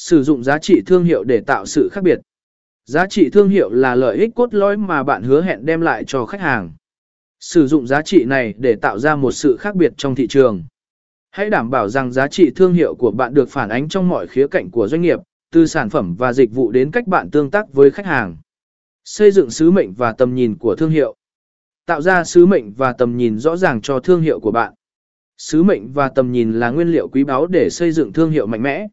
Sử dụng giá trị thương hiệu để tạo sự khác biệt. Giá trị thương hiệu là lợi ích cốt lõi mà bạn hứa hẹn đem lại cho khách hàng. Sử dụng giá trị này để tạo ra một sự khác biệt trong thị trường. Hãy đảm bảo rằng giá trị thương hiệu của bạn được phản ánh trong mọi khía cạnh của doanh nghiệp, từ sản phẩm và dịch vụ đến cách bạn tương tác với khách hàng. Xây dựng sứ mệnh và tầm nhìn của thương hiệu. Tạo ra sứ mệnh và tầm nhìn rõ ràng cho thương hiệu của bạn. Sứ mệnh và tầm nhìn là nguyên liệu quý báu để xây dựng thương hiệu mạnh mẽ.